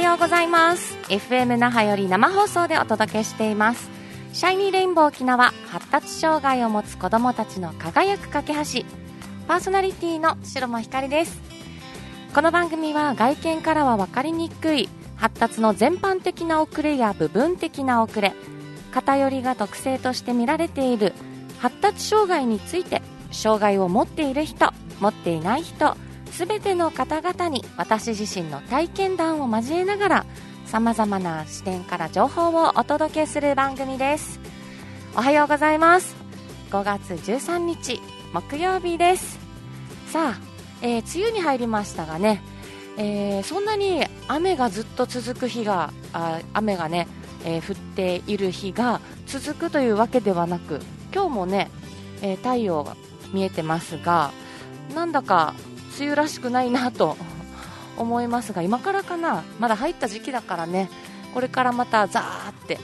ようございます。FM 那覇より生放送でお届けしています。シャイニーレインボー沖縄発達障害を持つ子どもたちの輝く架け橋。パーソナリティの白間ひかりです。この番組は外見からは分かりにくい。発達の全般的な遅れや部分的な遅れ。偏りが特性として見られている。発達障害について障害を持っている人持っていない人。全ての方々に私自身の体験談を交えながらさまざまな視点から情報をお届けする番組です。おはようございます。5月13日木曜日です。さあ、えー、梅雨に入りましたがね、えー、そんなに雨がずっと続く日があ雨がね、えー、降っている日が続くというわけではなく今日もね、え太陽が見えてますがなんだか梅雨らしくないなと思いますが今からかな？まだ入った時期だからね。これからまたザーって、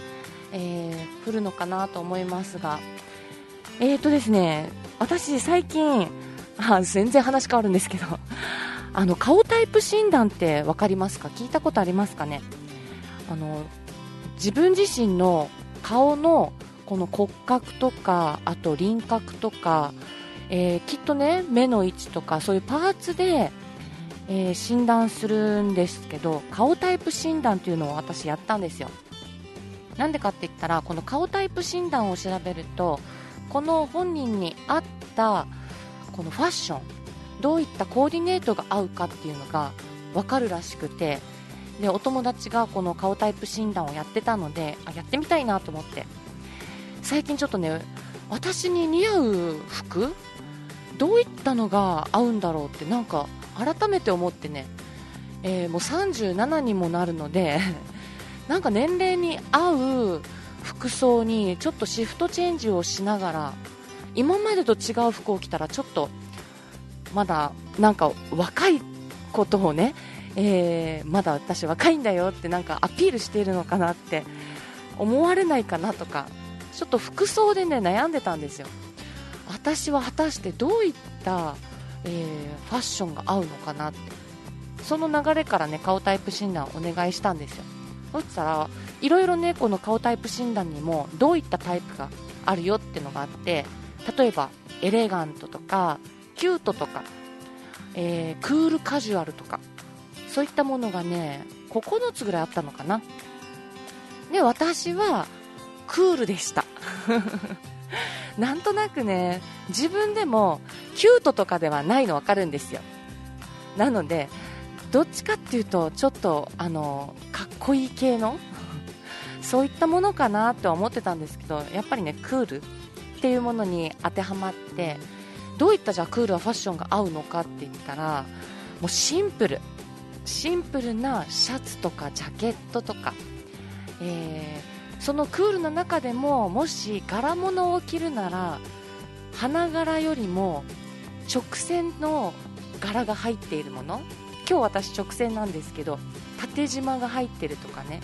えー、降るのかなと思いますが。えーとですね私最近あ全然話変わるんですけどあの顔タイプ診断って分かりますか？聞いたことありますかね？あの自分自身の顔のこの骨格とかあと輪郭とかえー、きっとね目の位置とかそういうパーツで、えー、診断するんですけど顔タイプ診断というのを私やったんですよ。なんでかって言ったらこの顔タイプ診断を調べるとこの本人に合ったこのファッションどういったコーディネートが合うかっていうのが分かるらしくてでお友達がこの顔タイプ診断をやってたのであやってみたいなと思って。最近ちょっとね私に似合う服どういったのが合うんだろうってなんか改めて思ってね、えー、もう37にもなるので なんか年齢に合う服装にちょっとシフトチェンジをしながら今までと違う服を着たらちょっとまだなんか若いことをね、えー、まだ私若いんだよってなんかアピールしているのかなって思われないかなとかちょっと服装でね悩んでたんですよ。私は果たしてどういった、えー、ファッションが合うのかなって。その流れからね顔タイプ診断をお願いしたんですよ。そしたらいろいろねこの顔タイプ診断にもどういったタイプがあるよっていうのがあって例えばエレガントとかキュートとか、えー、クールカジュアルとかそういったものがね9つぐらいあったのかな。で私はクールでした。なんとなくね自分でもキュートとかではないの分かるんですよ。なのでどっちかっていうとちょっとあのかっこいい系のそういったものかなとは思ってたんですけどやっぱりねクールっていうものに当てはまってどういったじゃあクールはファッションが合うのかって言ったらもうシンプル。シンプルなシャツとかジャケットとか、えーそのクールの中でももし柄物を着るなら花柄よりも直線の柄が入っているもの。今日私直線なんですけど縦縞が入ってるとかね。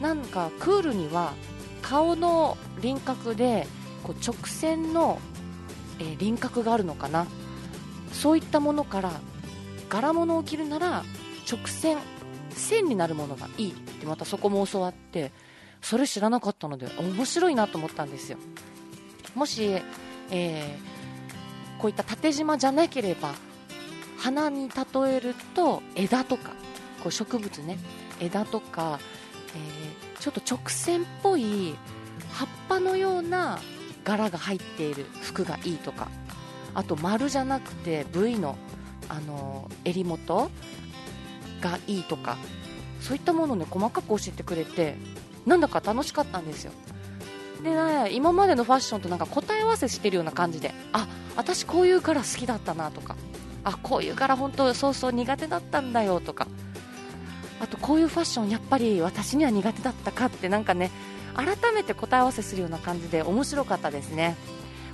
なんかクールには顔の輪郭でこう直線の、え、輪郭があるのかな。そういったものから柄物を着るなら直線線になるものがいいってまたそこも教わってそれ知らなかったので面白いなと思ったんですよ。もし、えー、こういった縦縞じゃなければ花に例えると枝とかこう植物ね枝とか、えー、ちょっと直線っぽい葉っぱのような柄が入っている服がいいとかあと丸じゃなくて V の、あの、襟元がいいとかそういったものを、ね、細かく教えてくれてなんだか楽しかったんですよ。でね今までのファッションとなんか答え合わせしてるような感じであ私こういう柄好きだったなとかあこういう柄本当そうそう苦手だったんだよとかあとこういうファッションやっぱり私には苦手だったかってなんかね改めて答え合わせするような感じで面白かったですね。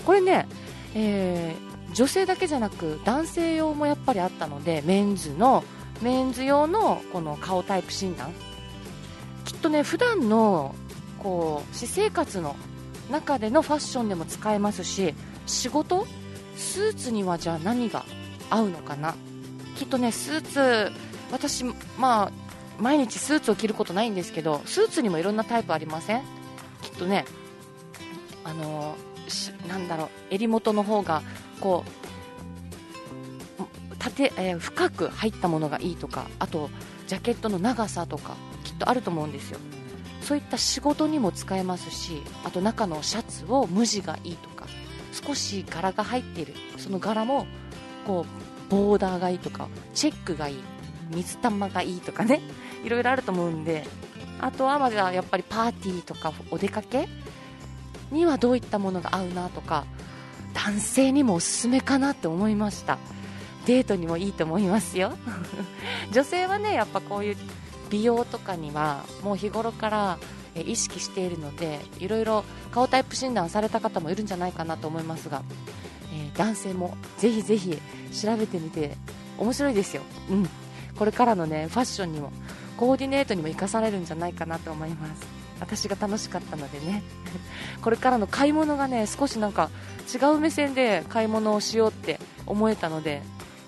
これね、えー、女性だけじゃなく男性用もやっぱりあったのでメンズのメンズ用のこの顔タイプ診断きっとね普段のこう私生活の中でのファッションでも使えますし仕事？スーツにはじゃあ何が合うのかな？きっとねスーツ私まあ毎日スーツを着ることないんですけどスーツにもいろんなタイプありません？きっとねあのなんだろう襟元の方がこう縦、えー、深く入ったものがいいとかあとジャケットの長さとか。とあると思うんですよ。そういった仕事にも使えますしあと中のシャツを無地がいいとか少し柄が入っているその柄もこうボーダーがいいとかチェックがいい水玉がいいとかねいろいろあると思うんであとはまだやっぱりパーティーとかお出かけにはどういったものが合うなとか男性にもおすすめかなって思いました。デートにもいいと思いますよ。女性はねやっぱこういう美容とかにはもう日頃から意識しているのでいろいろ顔タイプ診断された方もいるんじゃないかなと思いますが、えー、男性もぜひぜひ調べてみて面白いですよ、うん、これからのねファッションにもコーディネートにも生かされるんじゃないかなと思います。私が楽しかったのでね。これからの買い物がね少しなんか違う目線で買い物をしようって思えたので、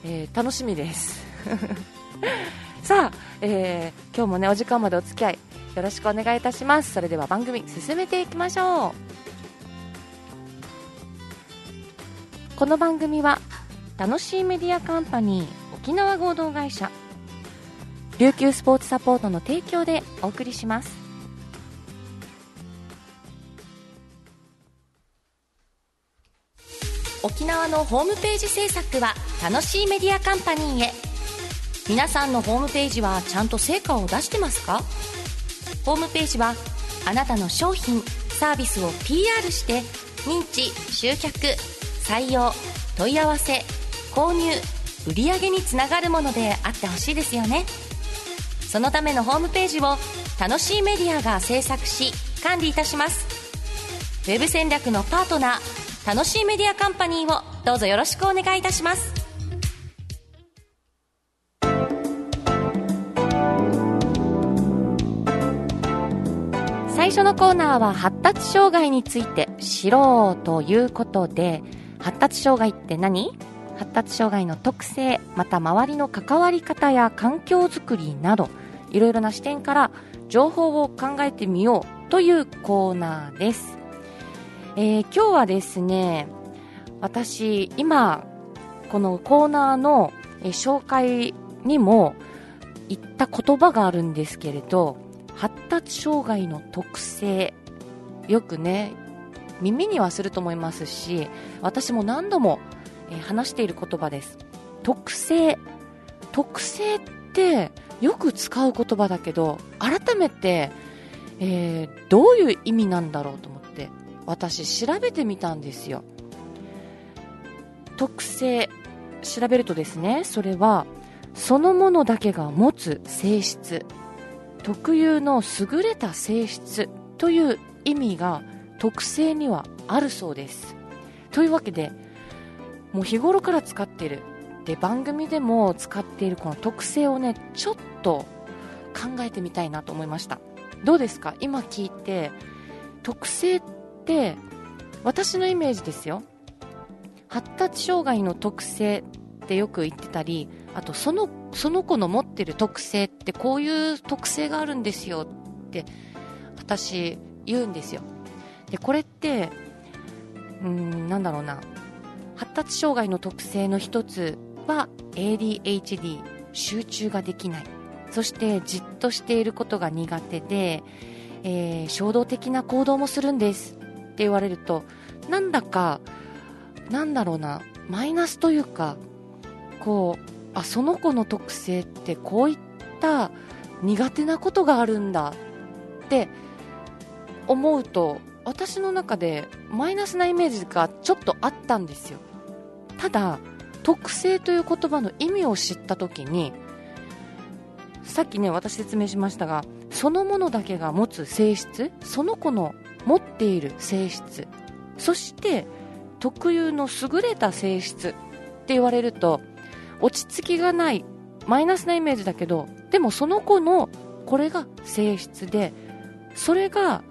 えー、楽しみです。さあ、えー、今日もねお時間までお付き合いよろしくお願いいたします。それでは番組進めていきましょう。この番組は楽しいメディアカンパニー沖縄合同会社琉球スポーツサポートの提供でお送りします。沖縄のホームページ制作は楽しいメディアカンパニーへ。皆さんのホームページはちゃんと成果を出してますか？ホームページはあなたの商品サービスを PR して認知集客採用問い合わせ購入売上につながるものであってほしいですよね。そのためのホームページを楽しいメディアが制作し管理いたします。ウェブ戦略のパートナー楽しいメディアカンパニーをどうぞよろしくお願いいたします。最初のコーナーは発達障害について知ろうということで発達障害って何？発達障害の特性また周りの関わり方や環境づくりなどいろいろな視点から情報を考えてみようというコーナーです、えー、今日はですね私今このコーナーの、紹介にも言った言葉があるんですけれど発達障害の特性。よくね耳にはすると思いますし私も何度も、え、話している言葉です。特性。特性ってよく使う言葉だけど改めて、えー、どういう意味なんだろうと思って私調べてみたんですよ。特性。調べるとですねそれはそのものだけが持つ性質。特有の優れた性質という意味が特性にはあるそうです。というわけでもう日頃から使っているで番組でも使っているこの特性をねちょっと考えてみたいなと思いました。どうですか？今聞いて特性って私のイメージですよ。発達障害の特性ってよく言ってたりあとそのその子の持ってる特性ってこういう特性があるんですよって私言うんですよ。でこれってうーんなんだろうな。発達障害の特性の一つは ADHD 集中ができない。そしてじっとしていることが苦手で、えー、衝動的な行動もするんです。って言われるとなんだかなんだろうな。マイナスというかこうあその子の特性ってこういった苦手なことがあるんだって思うと私の中でマイナスなイメージがちょっとあったんですよ。ただ特性という言葉の意味を知った時にさっきね私説明しましたがそのものだけが持つ性質その子の持っている性質そして特有の優れた性質って言われると落ち着きがないマイナスなイメージだけどでもその子のこれが性質でそれが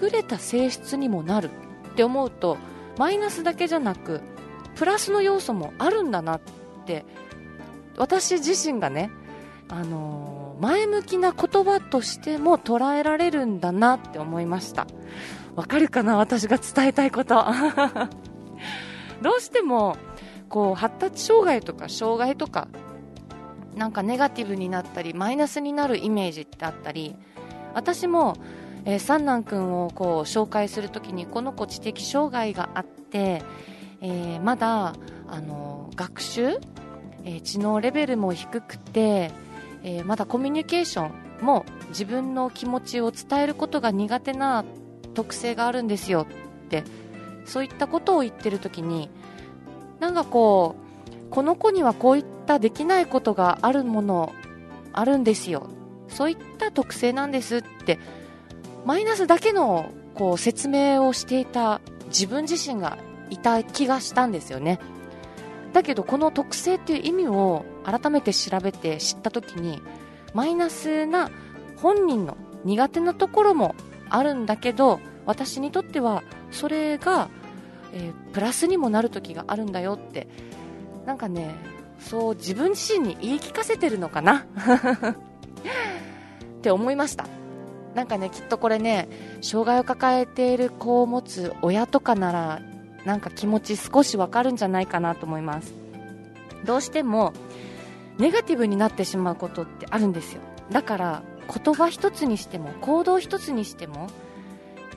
優れた性質にもなるって思うとマイナスだけじゃなくプラスの要素もあるんだなって私自身がね、あのー、前向きな言葉としても捉えられるんだなって思いました。わかるかな私が伝えたいこと。どうしてもこう発達障害とか障害とかなんかネガティブになったりマイナスになるイメージってあったり私も、えー、三男君をこう紹介するときにこの子知的障害があって、えー、まだあの学習、えー、知能レベルも低くて、えー、まだコミュニケーションも自分の気持ちを伝えることが苦手な特性があるんですよってそういったことを言ってるときになんかこうこの子にはこういったできないことがあるものあるんですよ。そういった特性なんですってマイナスだけのこう説明をしていた自分自身がいた気がしたんですよね。だけどこの特性っていう意味を改めて調べて知った時にマイナスな本人の苦手なところもあるんだけど私にとってはそれが、えー、プラスにもなる時があるんだよって。なんかねそう自分自身に言い聞かせてるのかな？って思いました。なんかねきっとこれね障害を抱えている子を持つ親とかならなんか気持ち少しわかるんじゃないかなと思います。どうしてもネガティブになってしまうことってあるんですよ。だから言葉一つにしても行動一つにしても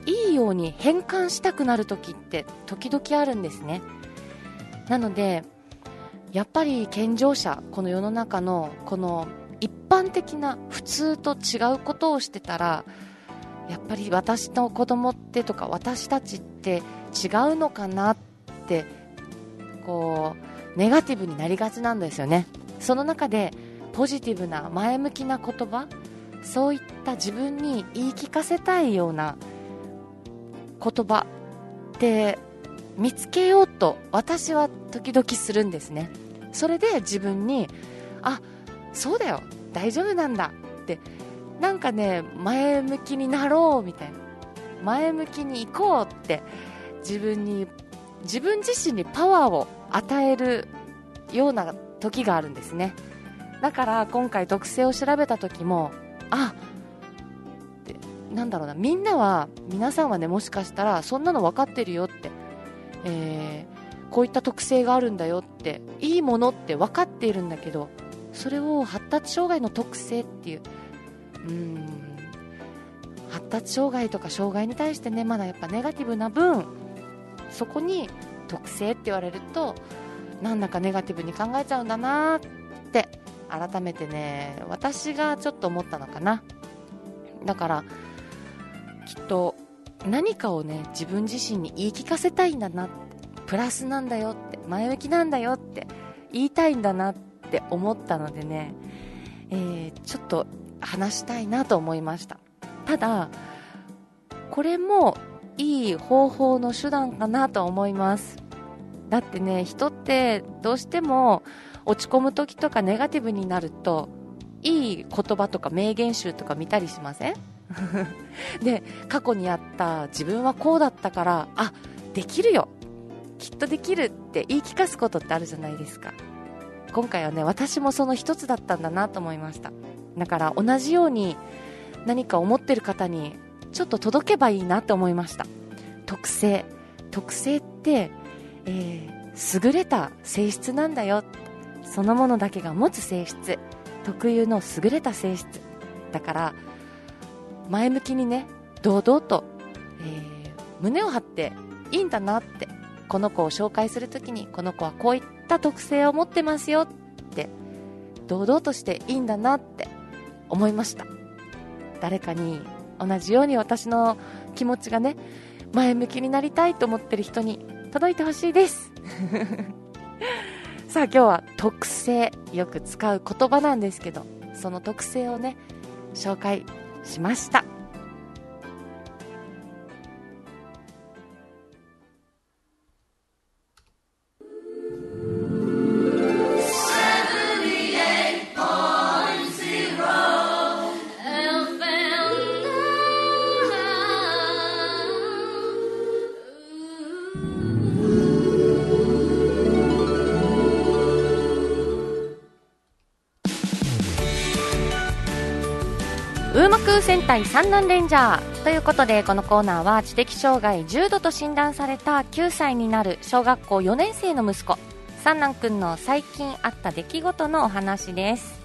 いいように変換したくなる時って時々あるんですね。なのでやっぱり健常者この世の中のこの一般的な普通と違うことをしてたらやっぱり私の子供ってとか私たちって違うのかなってこうネガティブになりがちなんですよね。その中でポジティブな前向きな言葉そういった自分に言い聞かせたいような言葉って見つけようと私は時々するんですね。それで自分にあそうだよ。大丈夫なんだってなんかね前向きになろうみたいな。前向きに行こうって自分に自分自身にパワーを与えるような時があるんですね。だから今回特性を調べた時もあっなんだろうなみんなは皆さんはねもしかしたらそんなの分かってるよって、えー、こういった特性があるんだよっていいものって分かっているんだけどそれを発達障害の特性っていううん発達障害とか障害に対してねまだやっぱネガティブな分そこに特性って言われるとなんだかネガティブに考えちゃうんだなって改めてね私がちょっと思ったのかな。だからきっと何かをね自分自身に言い聞かせたいんだなってプラスなんだよって前向きなんだよって言いたいんだなって思ったのでね、えー、ちょっと話したいなと思いました。ただこれもいい方法の手段かなと思います。だってね人ってどうしても落ち込む時とかネガティブになるといい言葉とか名言集とか見たりしません？で過去にあった自分はこうだったからあできるよ。きっとできるって言い聞かすことってあるじゃないですか。今回はね私もその一つだったんだなと思いました。だから同じように何か思ってる方にちょっと届けばいいなと思いました。特性。特性って、えー、優れた性質なんだよ。そのものだけが持つ性質。特有の優れた性質。だから前向きにね堂々と、えー、胸を張っていいんだなってこの子を紹介するときにこの子はこういった特性を持ってますよって堂々としていいんだなって思いました。誰かに同じように私の気持ちがね前向きになりたいと思ってる人に届いてほしいです。さあ今日は特性。よく使う言葉なんですけどその特性をね紹介しました。戦隊三男レンジャー。ということでこのコーナーは知的障害重度と診断された9歳になる小学校4年生の息子三男くんの最近あった出来事のお話です、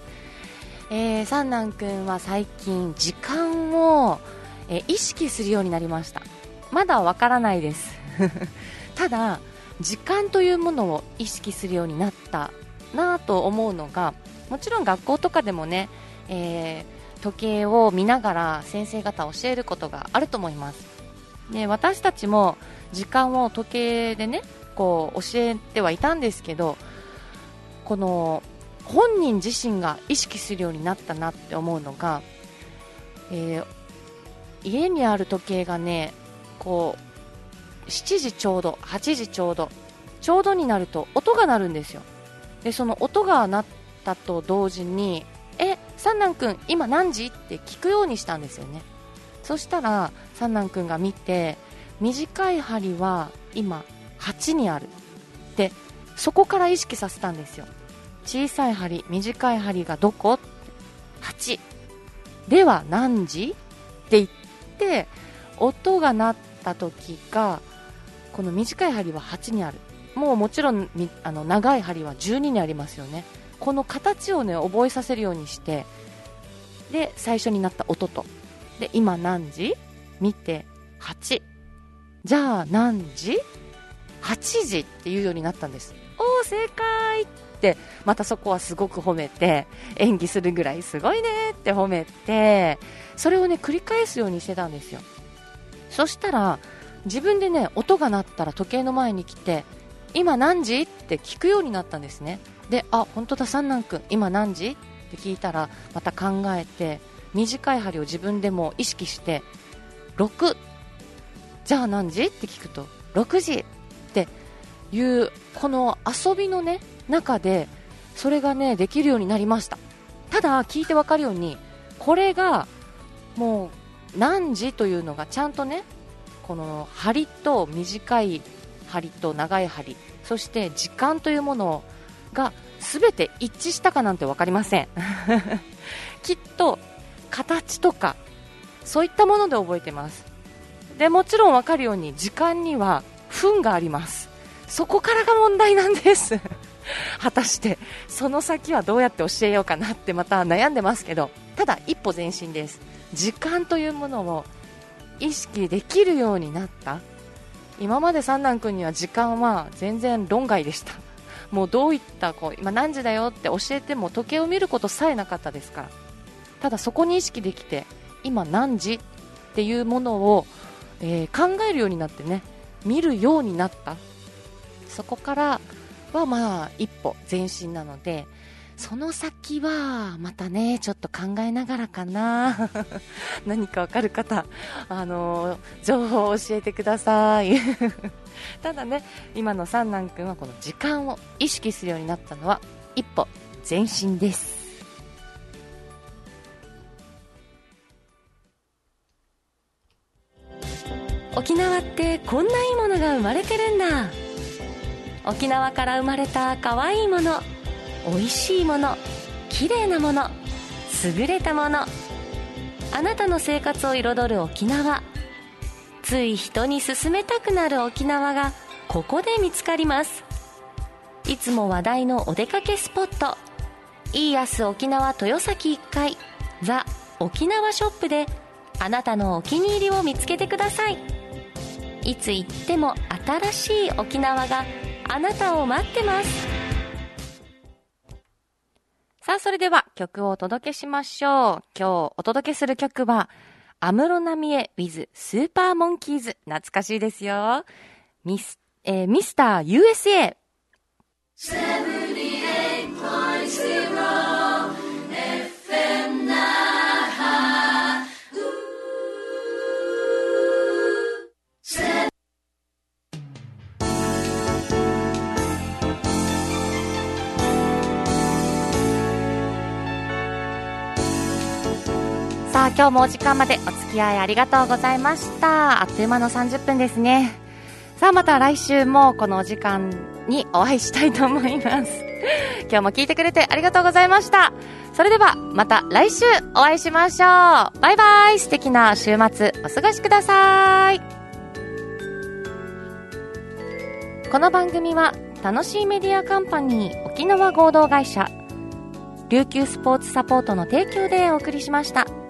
えー、三男くんは最近時間を、えー、意識するようになりました。まだわからないです。ただ時間というものを意識するようになったなと思うのがもちろん学校とかでもね、えー、時計を見ながら先生方教えることがあると思います。で私たちも時間を時計でねこう教えてはいたんですけどこの本人自身が意識するようになったなって思うのが、えー、家にある時計がねこう7時ちょうど8時ちょうどちょうどになると音が鳴るんですよ。でその音が鳴ったと同時に三男君今何時？って聞くようにしたんですよね。そしたら三男君が見て短い針は今8にある。でそこから意識させたんですよ。小さい針短い針がどこ？8では何時？って言って音が鳴った時がこの短い針は8にある。もうもちろんあの長い針は12にありますよね。この形をね覚えさせるようにしてで最初になった音と。で今何時？見て8じゃあ何時？8時っていうようになったんです。おお正解って。またそこはすごく褒めて演技するぐらいすごいねって褒めてそれをね繰り返すようにしてたんですよ。そしたら自分でね音が鳴ったら時計の前に来て今何時？って聞くようになったんですね。であ本当だ三男君今何時？って聞いたらまた考えて短い針を自分でも意識して6じゃあ何時？って聞くと6時！っていうこの遊びのね中でそれがねできるようになりました。ただ聞いて分かるようにこれがもう何時？というのがちゃんとねこの針と短い針と長い針そして時間というものをが全て一致したかなんて分かりません。きっと形とかそういったもので覚えてます。でもちろん分かるように時間には分があります。そこからが問題なんです。果たしてその先はどうやって教えようかなってまた悩んでますけどただ一歩前進です。時間というものを意識できるようになった。今まで三男君には時間は全然論外でした。もうどういったこう今何時だよって教えても時計を見ることさえなかったですから。ただそこに意識できて今何時っていうものを、えー、考えるようになってね見るようになった。そこからはまあ一歩前進なのでその先はまたねちょっと考えながらかな。何かわかる方あの情報を教えてください。ただね今の三男君はこの時間を意識するようになったのは一歩前進です。沖縄ってこんないいものが生まれてるんだ。沖縄から生まれた可愛いもの。美味しいもの綺麗なもの優れたもの。あなたの生活を彩る沖縄。つい人に勧めたくなる沖縄がここで見つかります。いつも話題のお出かけスポット。イーヤス沖縄豊崎1階ザ・沖縄ショップであなたのお気に入りを見つけてください。いつ行っても新しい沖縄があなたを待ってます。さあ、それでは曲をお届けしましょう。今日お届けする曲は、安室奈美恵 with スーパーモンキーズ。懐かしいですよ。ミス、えー、ミスター USA。さあ今日もお時間までお付き合いありがとうございました。あっという間の30分ですね。さあまた来週もこのお時間にお会いしたいと思います。今日も聞いてくれてありがとうございました。それではまた来週お会いしましょう。バイバイ。素敵な週末お過ごしください。この番組は楽しいメディアカンパニー沖縄合同会社琉球スポーツサポートの提供でお送りしました。